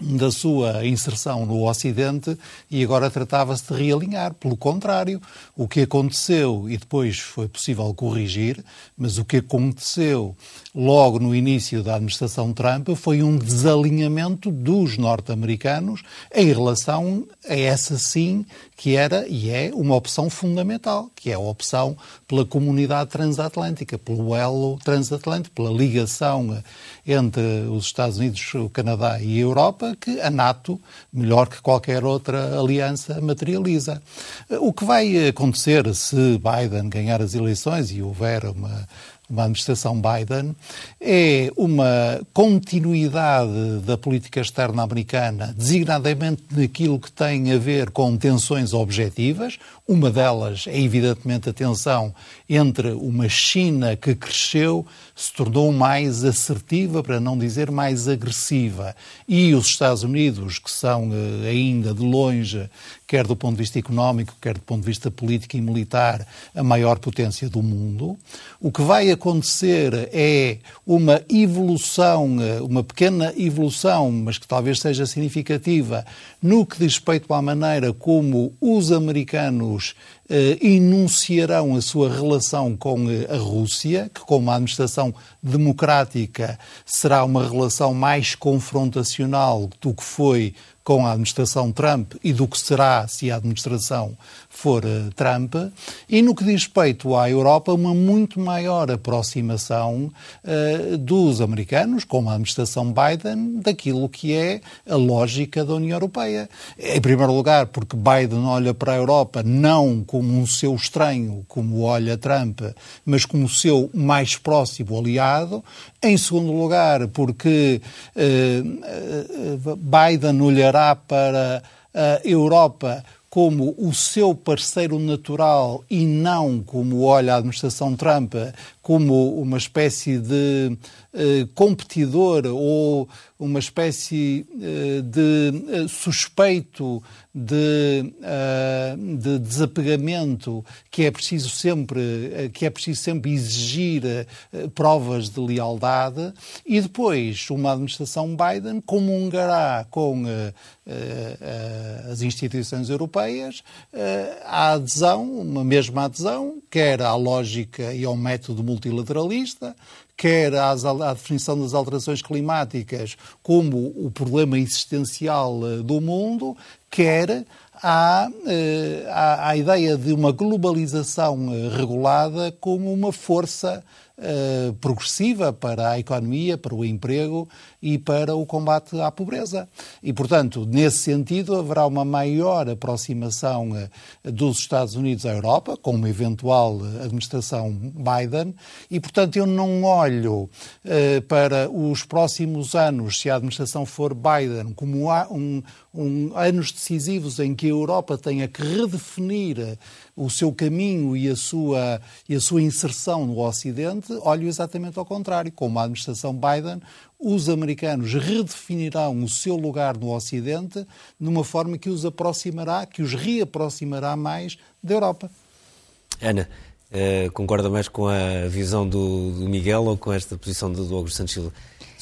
da sua inserção no Ocidente e agora tratava-se de realinhar. Pelo contrário, o que aconteceu, e depois foi possível corrigir, mas o que aconteceu logo no início da administração Trump foi um desalinhamento dos norte-americanos em relação a essa sim que era e é uma opção fundamental, que é a opção pela comunidade transatlântica, pelo elo transatlântico, pela ligação entre os Estados Unidos, o Canadá e a Europa, que a NATO, melhor que qualquer outra aliança, materializa. O que vai acontecer se Biden ganhar as eleições e houver uma uma administração Biden, é uma continuidade da política externa americana, designadamente naquilo que tem a ver com tensões objetivas. Uma delas é, evidentemente, a tensão entre uma China que cresceu, se tornou mais assertiva, para não dizer mais agressiva, e os Estados Unidos, que são eh, ainda de longe, quer do ponto de vista económico, quer do ponto de vista político e militar, a maior potência do mundo. O que vai acontecer é uma evolução, eh, uma pequena evolução, mas que talvez seja significativa, no que diz respeito à maneira como os americanos eh, enunciarão a sua relação com eh, a Rússia, que, com uma administração democrática, será uma relação mais confrontacional do que foi com a administração Trump e do que será se a administração for uh, Trump, e no que diz respeito à Europa, uma muito maior aproximação uh, dos americanos, com a administração Biden, daquilo que é a lógica da União Europeia. Em primeiro lugar, porque Biden olha para a Europa não como um seu estranho, como olha Trump, mas como seu mais próximo aliado. Em segundo lugar, porque uh, Biden olhará para a Europa como o seu parceiro natural e não como olha a administração Trump, como uma espécie de eh, competidor ou uma espécie eh, de eh, suspeito de, de, desapegamento que é preciso sempre que é preciso sempre exigir provas de lealdade. E depois uma administração Biden comungará com as instituições europeias a adesão uma mesma adesão quer à lógica e ao método multilateralista quer às, à definição das alterações climáticas como o problema existencial eh, do mundo, quer à, eh, à, à ideia de uma globalização eh, regulada como uma força uh, progressiva para a economia, para o emprego e para o combate à pobreza. E, portanto, nesse sentido, haverá uma maior aproximação uh, dos Estados Unidos à Europa, com uma eventual administração Biden, e, portanto, eu não olho para os próximos anos, se a administração for Biden, como um, um, anos decisivos em que a Europa tenha que redefinir o seu caminho e a sua, e a sua inserção no Ocidente, olho exatamente ao contrário. Com a administração Biden, os americanos redefinirão o seu lugar no Ocidente numa forma que os aproximará, que os reaproximará mais da Europa. Ana, uh, concorda mais com a visão do, do, Miguel ou com esta posição do, do Augusto Santos Silva?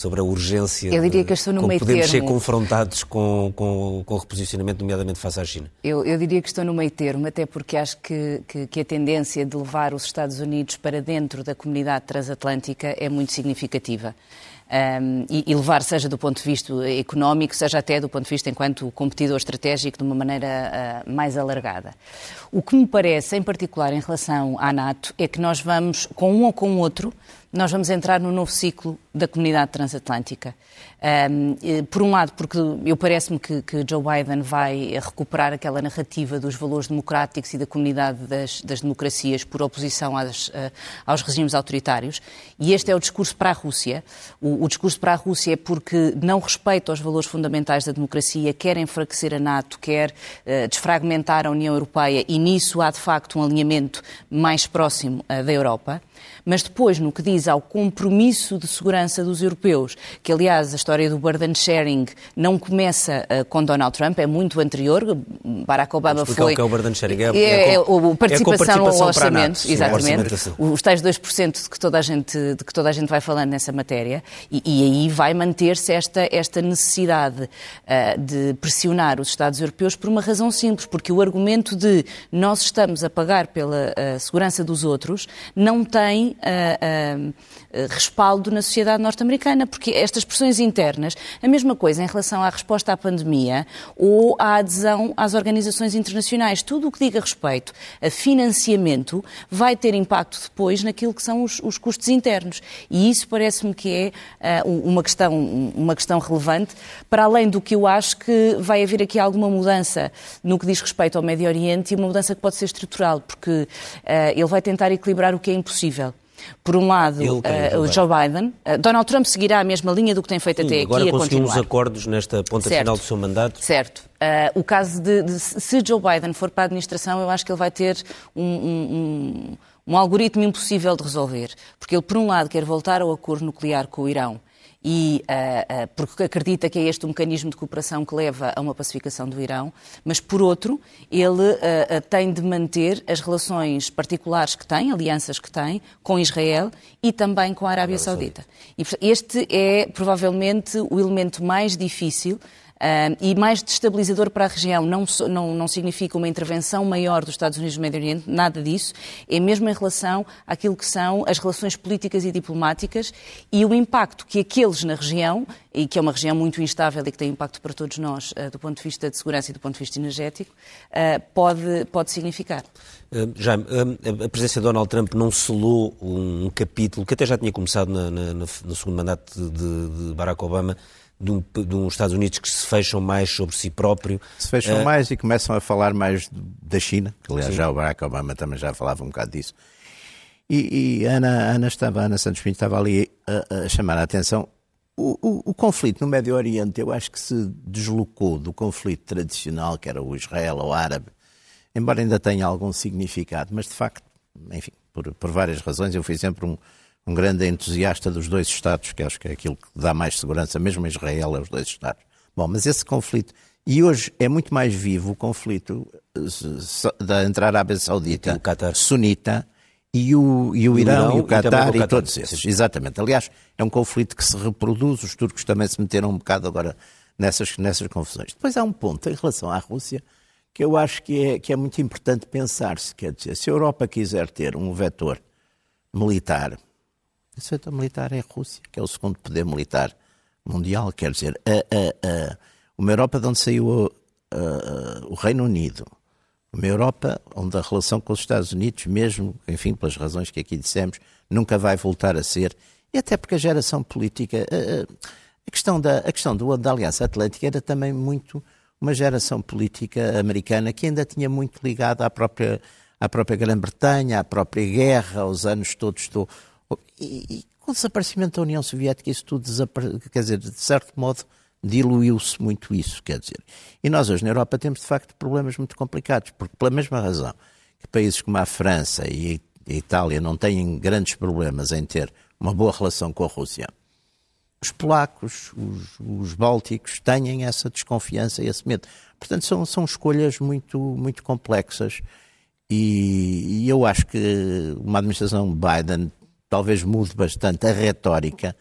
Sobre a urgência eu diria que estou no meio podemos termo. ser confrontados com, com, com o reposicionamento, nomeadamente face à China? Eu, eu, diria que estou no meio termo, até porque acho que, que, que, a tendência de levar os Estados Unidos para dentro da comunidade transatlântica é muito significativa um, e, e, levar, seja do ponto de vista económico, seja até do ponto de vista enquanto competidor estratégico, de uma maneira uh, mais alargada. O que me parece, em particular em relação à NATO, é que nós vamos, com um ou com o outro, nós vamos entrar no novo ciclo da comunidade transatlântica. Um, por um lado, porque eu parece-me que, que, Joe Biden vai recuperar aquela narrativa dos valores democráticos e da comunidade das, das democracias por oposição às, uh, aos regimes autoritários, e este é o discurso para a Rússia. O, o, discurso para a Rússia é porque não respeita os valores fundamentais da democracia, quer enfraquecer a NATO, quer uh, desfragmentar a União Europeia, e nisso há de facto um alinhamento mais próximo uh, da Europa. Mas depois, no que diz ao compromisso de segurança dos europeus, que aliás a história do burden sharing não começa uh, com Donald Trump, é muito anterior. Barack Obama foi. O que é o burden sharing? É, é, é, é é participação no orçamento, exatamente. Os tais 2% de que, toda a gente, de que toda a gente vai falando nessa matéria. E, e aí vai manter-se esta, esta necessidade uh, de pressionar os Estados europeus por uma razão simples, porque o argumento de nós estamos a pagar pela uh, segurança dos outros não tem uh, respaldo na sociedade norte-americana, porque estas pressões internas, a mesma coisa em relação à resposta à pandemia ou à adesão às organizações internacionais, tudo o que diga respeito a financiamento vai ter impacto depois naquilo que são os, os custos internos. E isso parece-me que é uh, uma, questão, uma questão relevante, para além do que eu acho que vai haver aqui alguma mudança no que diz respeito ao Médio Oriente e uma mudança que pode ser estrutural, porque uh, ele vai tentar equilibrar o que é impossível. Por um lado, uh, o Joe Biden. Uh, Donald Trump seguirá a mesma linha do que tem feito Sim, até agora aqui a continuar. Agora acordos nesta ponta certo. final do seu mandato. Certo. Uh, o caso de, de, se Joe Biden for para a administração, eu acho que ele vai ter um, um, um, um algoritmo impossível de resolver. Porque ele, por um lado, quer voltar ao acordo nuclear com o Irão e uh, uh, porque acredita que é este o mecanismo de cooperação que leva a uma pacificação do Irão, mas por outro, ele uh, tem de manter as relações particulares que tem, alianças que tem, com Israel e também com a Arábia Saudita. E este é provavelmente o elemento mais difícil Uh, e mais destabilizador para a região não, não, não, significa uma intervenção maior dos Estados Unidos no Médio Oriente, nada disso, é mesmo em relação àquilo que são as relações políticas e diplomáticas e o impacto que aqueles na região, e que é uma região muito instável e que tem impacto para todos nós uh, do ponto de vista de segurança e do ponto de vista energético, uh, pode, pode significar. Jaime, a presença de Donald Trump não selou um capítulo que até já tinha começado na, na, no segundo mandato de, de Barack Obama, de, um, de uns Estados Unidos que se fecham mais sobre si próprio. Se fecham uh, mais e começam a falar mais da China, que aliás sim. já o Barack Obama também já falava um bocado disso. E, e Ana, Ana, estava, Ana Santos Pinto estava ali a, a chamar a atenção. O, o, o, conflito no Médio Oriente, eu acho que se deslocou do conflito tradicional, que era o Israel ou árabe, embora ainda tenha algum significado, mas de facto, enfim, por, por várias razões, eu fui sempre um, um grande entusiasta dos dois Estados, que acho que é aquilo que dá mais segurança, mesmo Israel, é os dois Estados. Bom, mas esse conflito, e hoje é muito mais vivo o conflito eh, da entre a Arábia Saudita, sunita, e o, e o Irão, Irão, e o Qatar e, e todos esses. Exatamente. Aliás, é um conflito que se reproduz, os turcos também se meteram um bocado agora nessas, nessas confusões. Depois há um ponto em relação à Rússia que eu acho que é, que é muito importante pensar-se. Quer dizer, se a Europa quiser ter um vetor militar a seita militar é a Rússia, que é o segundo poder militar mundial. Quer dizer, a, a, a, uma Europa de onde saiu o Reino Unido, uma Europa onde a relação com os Estados Unidos, mesmo, enfim, pelas razões que aqui dissemos, nunca vai voltar a ser, e até porque a geração política, a, questão, da, a questão do, da Aliança Atlântica era também muito uma geração política americana que ainda tinha muito ligada à própria, à própria Grã-Bretanha, à própria guerra, aos anos todos do, e, e, com o desaparecimento da União Soviética, isso tudo quer dizer, de certo modo, diluiu-se muito isso, quer dizer. E nós hoje na Europa temos de facto problemas muito complicados, porque pela mesma razão que países como a França e a Itália não têm grandes problemas em ter uma boa relação com a Rússia, os polacos, os, os bálticos têm essa desconfiança e esse medo. Portanto, são, são escolhas muito, muito complexas e, e eu acho que uma administração Biden talvez mude bastante a retórica,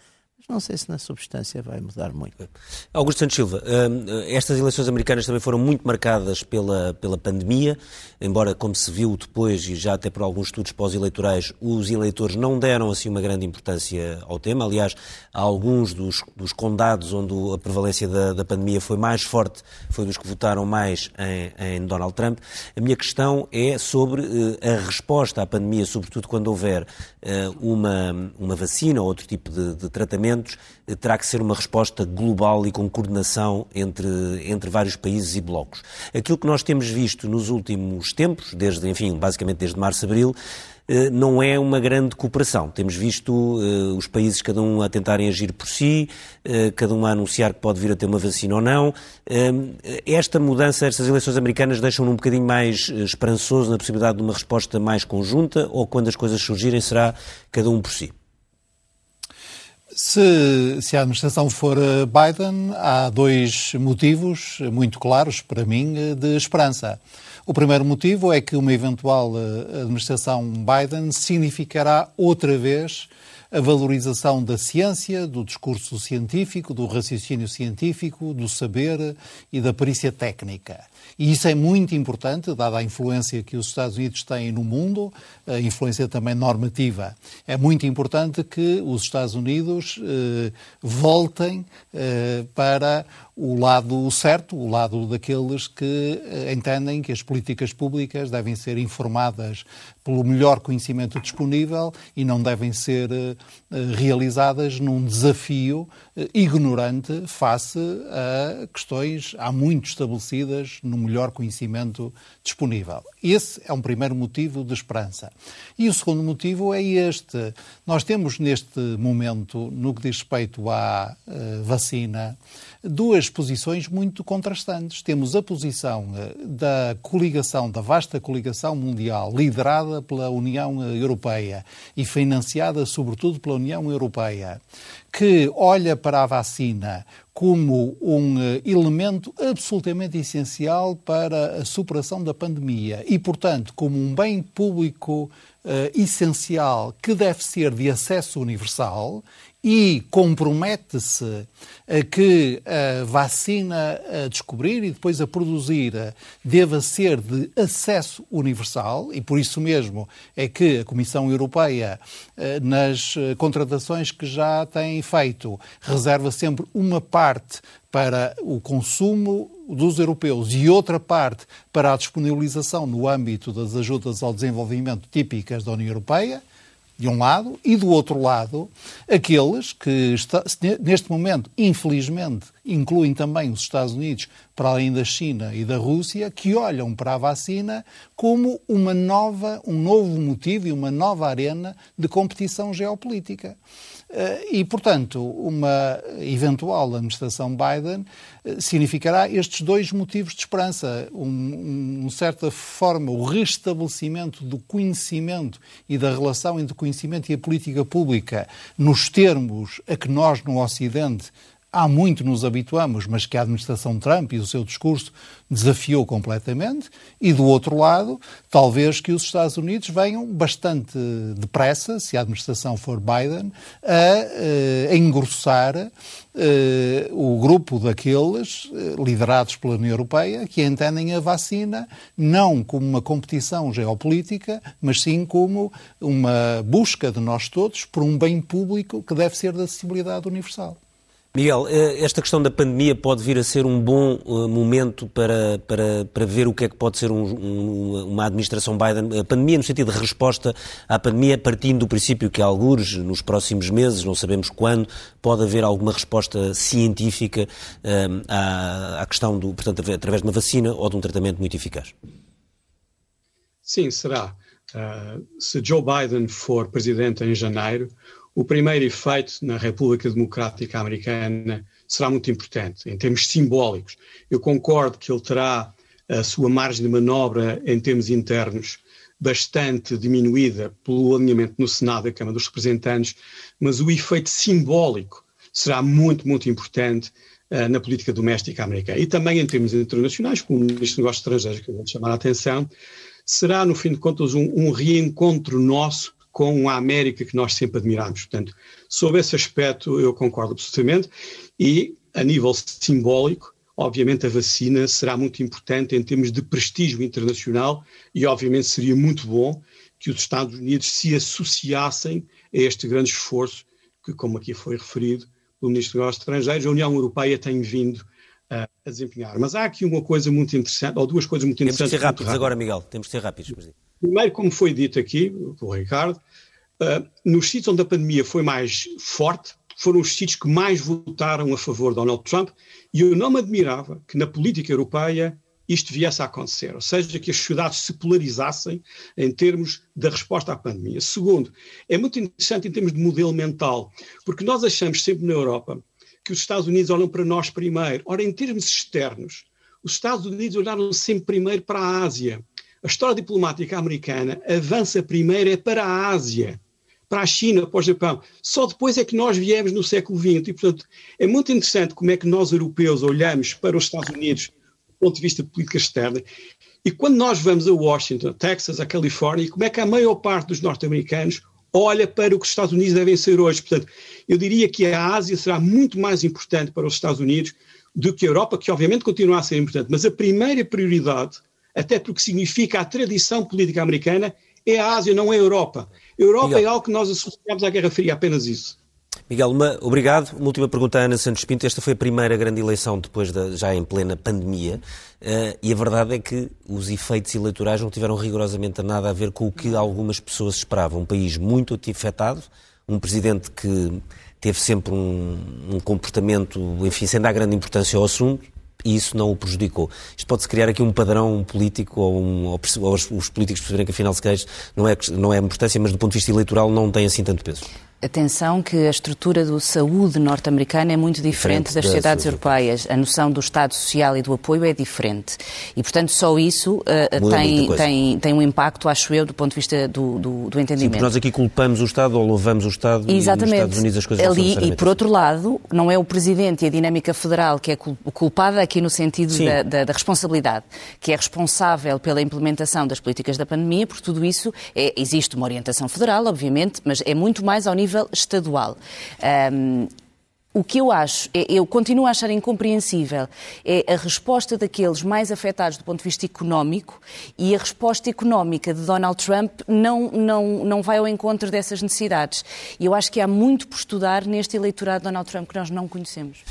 não sei se na substância vai mudar muito. Augusto Santos Silva, hum, estas eleições americanas também foram muito marcadas pela, pela pandemia, embora, como se viu depois, e já até por alguns estudos pós-eleitorais, os eleitores não deram assim uma grande importância ao tema. Aliás, há alguns dos, dos condados onde a prevalência da, da, pandemia foi mais forte, foi dos que votaram mais em, em Donald Trump. A minha questão é sobre uh, a resposta à pandemia, sobretudo quando houver uh, uma, uma vacina ou outro tipo de, de tratamentos, uh, terá que ser uma resposta global e com coordenação entre, entre vários países e blocos. Aquilo que nós temos visto nos últimos tempos, desde, enfim, basicamente desde março, abril, eh, não é uma grande cooperação. Temos visto uh, os países cada um a tentarem agir por si, uh, cada um a anunciar que pode vir a ter uma vacina ou não. Uh, esta mudança, estas eleições americanas deixam-no um bocadinho mais esperançoso na possibilidade de uma resposta mais conjunta ou quando as coisas surgirem será cada um por si? Se, se, a administração for Biden, há dois motivos muito claros para mim de esperança. O primeiro motivo é que uma eventual eh, administração Biden significará outra vez a valorização da ciência, do discurso científico, do raciocínio científico, do saber e da perícia técnica. E isso é muito importante, dada a influência que os Estados Unidos têm no mundo, a influência também normativa. É muito importante que os Estados Unidos eh, voltem eh, para o lado certo, o lado daqueles que eh, entendem que as políticas públicas devem ser informadas pelo melhor conhecimento disponível e não devem ser eh, realizadas num desafio ignorante face a questões há muito estabelecidas no melhor conhecimento disponível. Esse é um primeiro motivo de esperança. E o segundo motivo é este. Nós temos neste momento, no que diz respeito à vacina, duas posições muito contrastantes. Temos a posição eh, da coligação, da vasta coligação mundial, liderada pela União Europeia e financiada sobretudo pela União Europeia, que olha para a vacina como um eh, elemento absolutamente essencial para a superação da pandemia e, portanto, como um bem público uh, essencial que deve ser de acesso universal e compromete-se a que a vacina a descobrir e depois a produzir deva ser de acesso universal. E por isso mesmo é que a Comissão Europeia eh, nas contratações que já tem feito reserva sempre uma parte para o consumo dos europeus e outra parte para a disponibilização no âmbito das ajudas ao desenvolvimento típicas da União Europeia de um lado, e do outro lado, aqueles que, está, neste momento, infelizmente, incluem também os Estados Unidos, para além da China e da Rússia, que olham para a vacina como uma nova, um novo motivo e uma nova arena de competição geopolítica. Eh, e, portanto, uma eventual administração Biden eh, significará estes dois motivos de esperança. Um, um, certa forma, o restabelecimento do conhecimento e da relação entre o conhecimento e a política pública nos termos a que nós, no Ocidente, há muito nos habituamos, mas que a administração Trump e o seu discurso desafiou completamente, e do outro lado, talvez que os Estados Unidos venham bastante depressa, se a administração for Biden, a, a engrossar Uh, o grupo daqueles uh, liderados pela União Europeia que entendem a vacina não como uma competição geopolítica, mas sim como uma busca de nós todos por um bem público que deve ser da acessibilidade universal. Miguel, eh, esta questão da pandemia pode vir a ser um bom uh, momento para, para, para ver o que é que pode ser um, um, uma administração Biden. A pandemia, no sentido de resposta à pandemia, partindo do princípio que, alguns, nos próximos meses, não sabemos quando, pode haver alguma resposta científica uh, à, à questão, do, portanto, através de uma vacina ou de um tratamento muito eficaz. Sim, será. Uh, se Joe Biden for presidente em janeiro, o primeiro efeito na República Democrática Americana será muito importante, em termos simbólicos. Eu concordo que ele terá a sua margem de manobra em termos internos bastante diminuída pelo alinhamento no Senado e Câmara dos Representantes, mas o efeito simbólico será muito, muito importante uh, na política doméstica americana. E também em termos internacionais, como o Ministro dos Negócios Estrangeiros, que eu vou chamar a atenção, será, no fim de contas, um, um reencontro nosso com a América que nós sempre admiramos. Portanto, sobre esse aspecto eu concordo absolutamente e a nível simbólico, obviamente a vacina será muito importante em termos de prestígio internacional e obviamente seria muito bom que os Estados Unidos se associassem a este grande esforço que, como aqui foi referido pelo Ministro dos Negócios Estrangeiros, a União Europeia tem vindo a desempenhar. Mas há aqui uma coisa muito interessante, ou duas coisas muito interessantes. Temos de ser rápidos agora, Miguel, temos de ser rápidos. Primeiro, como foi dito aqui pelo Ricardo, uh, nos sítios onde a pandemia foi mais forte, foram os sítios que mais votaram a favor de Donald Trump, e eu não me admirava que na política europeia isto viesse a acontecer, ou seja, que as sociedades se polarizassem em termos da resposta à pandemia. Segundo, é muito interessante em termos de modelo mental, porque nós achamos sempre na Europa que os Estados Unidos olham para nós primeiro. Ora, em termos externos, os Estados Unidos olharam sempre primeiro para a Ásia. A história diplomática americana avança primeiro é para a Ásia, para a China, para o Japão. Só depois é que nós viemos no século XX. E, portanto, é muito interessante como é que nós, europeus, olhamos para os Estados Unidos do ponto de vista de política externa. E quando nós vamos a Washington, Texas, a Califórnia, como é que a maior parte dos norte-americanos olha para o que os Estados Unidos devem ser hoje. Portanto, eu diria que a Ásia será muito mais importante para os Estados Unidos do que a Europa, que obviamente continua a ser importante. Mas a primeira prioridade até porque significa a tradição política americana, é a Ásia, não é a Europa. A Europa Miguel. é algo que nós associamos à Guerra Fria, apenas isso. Miguel, uma, obrigado. Uma última pergunta à Ana Santos Pinto. Esta foi a primeira grande eleição depois da, já em plena pandemia, uh, e a verdade é que os efeitos eleitorais não tiveram rigorosamente nada a ver com o que algumas pessoas esperavam. Um país muito afetado, um presidente que teve sempre um, um comportamento, enfim, sem dar grande importância ao assunto, e isso não o prejudicou. Isto pode-se criar aqui um padrão político ou, um, ou, ou os, os, políticos perceberem que afinal se queixa não é, não é importância, mas do ponto de vista eleitoral não tem assim tanto peso. Atenção que a estrutura do saúde norte-americana é muito diferente, diferente das sociedades europeias. A noção do Estado Social e do apoio é diferente. E, portanto, só isso uh, tem, tem, tem um impacto, acho eu, do ponto de vista do, do, do entendimento. Sim, nós aqui culpamos o Estado ou louvamos o Estado Exatamente. e nos Estados Unidos as coisas Ali, não E, por outro lado, não é o Presidente e a dinâmica federal que é culpada aqui no sentido da, da, da, responsabilidade, que é responsável pela implementação das políticas da pandemia, porque tudo isso é, existe uma orientação federal, obviamente, mas é muito mais ao nível nível estadual. Um, o que eu acho, é, eu continuo a achar incompreensível, é a resposta daqueles mais afetados do ponto de vista económico e a resposta económica de Donald Trump não, não, não vai ao encontro dessas necessidades. E eu acho que há muito por estudar neste eleitorado de Donald Trump que nós não conhecemos.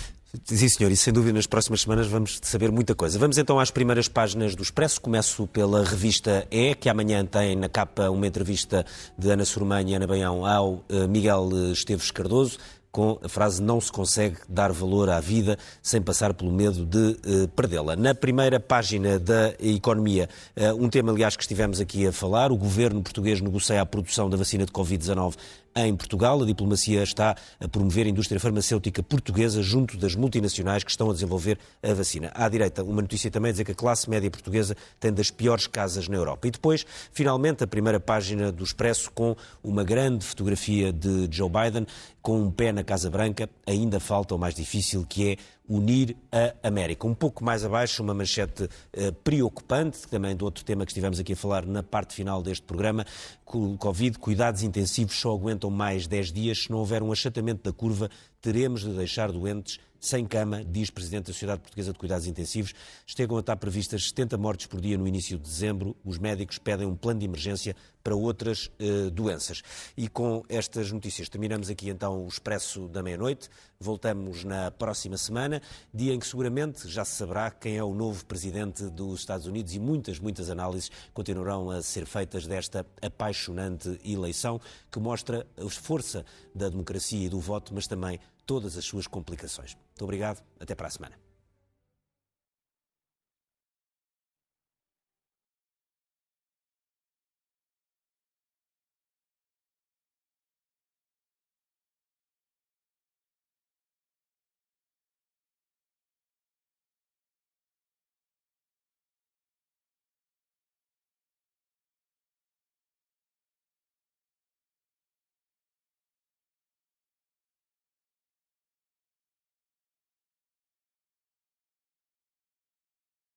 Sim, senhor, e sem dúvida nas próximas semanas vamos saber muita coisa. Vamos então às primeiras páginas do Expresso. Começo pela revista E, que amanhã tem na capa uma entrevista de Ana Surmanha e Ana Baião ao eh, Miguel Esteves Cardoso com a frase não se consegue dar valor à vida sem passar pelo medo de uh, perdê-la. Na primeira página da economia, um tema, aliás, que estivemos aqui a falar, o governo português negocia a produção da vacina de Covid-19 em Portugal. A diplomacia está a promover a indústria farmacêutica portuguesa junto das multinacionais que estão a desenvolver a vacina. À direita, uma notícia também a dizer que a classe média portuguesa tem das piores casas na Europa. E depois, finalmente, a primeira página do Expresso com uma grande fotografia de Joe Biden com um pé na Casa Branca. Ainda falta o mais difícil, que é unir a América. Um pouco mais abaixo, uma manchete uh, preocupante, também do outro tema que estivemos aqui a falar na parte final deste programa, Covid, cuidados intensivos só aguentam mais 10 dias. Se não houver um achatamento da curva, teremos de deixar doentes sem cama, diz Presidente da Sociedade Portuguesa de Cuidados Intensivos. Chegam a estar previstas 70 mortes por dia no início de dezembro. Os médicos pedem um plano de emergência para outras uh, doenças. E com estas notícias terminamos aqui então o Expresso da Meia-Noite. Voltamos na próxima semana, dia em que seguramente já se saberá quem é o novo Presidente dos Estados Unidos e muitas, muitas análises continuarão a ser feitas desta apaixonante eleição que mostra a força da democracia e do voto, mas também todas as suas complicações. Muito obrigado, até para a semana.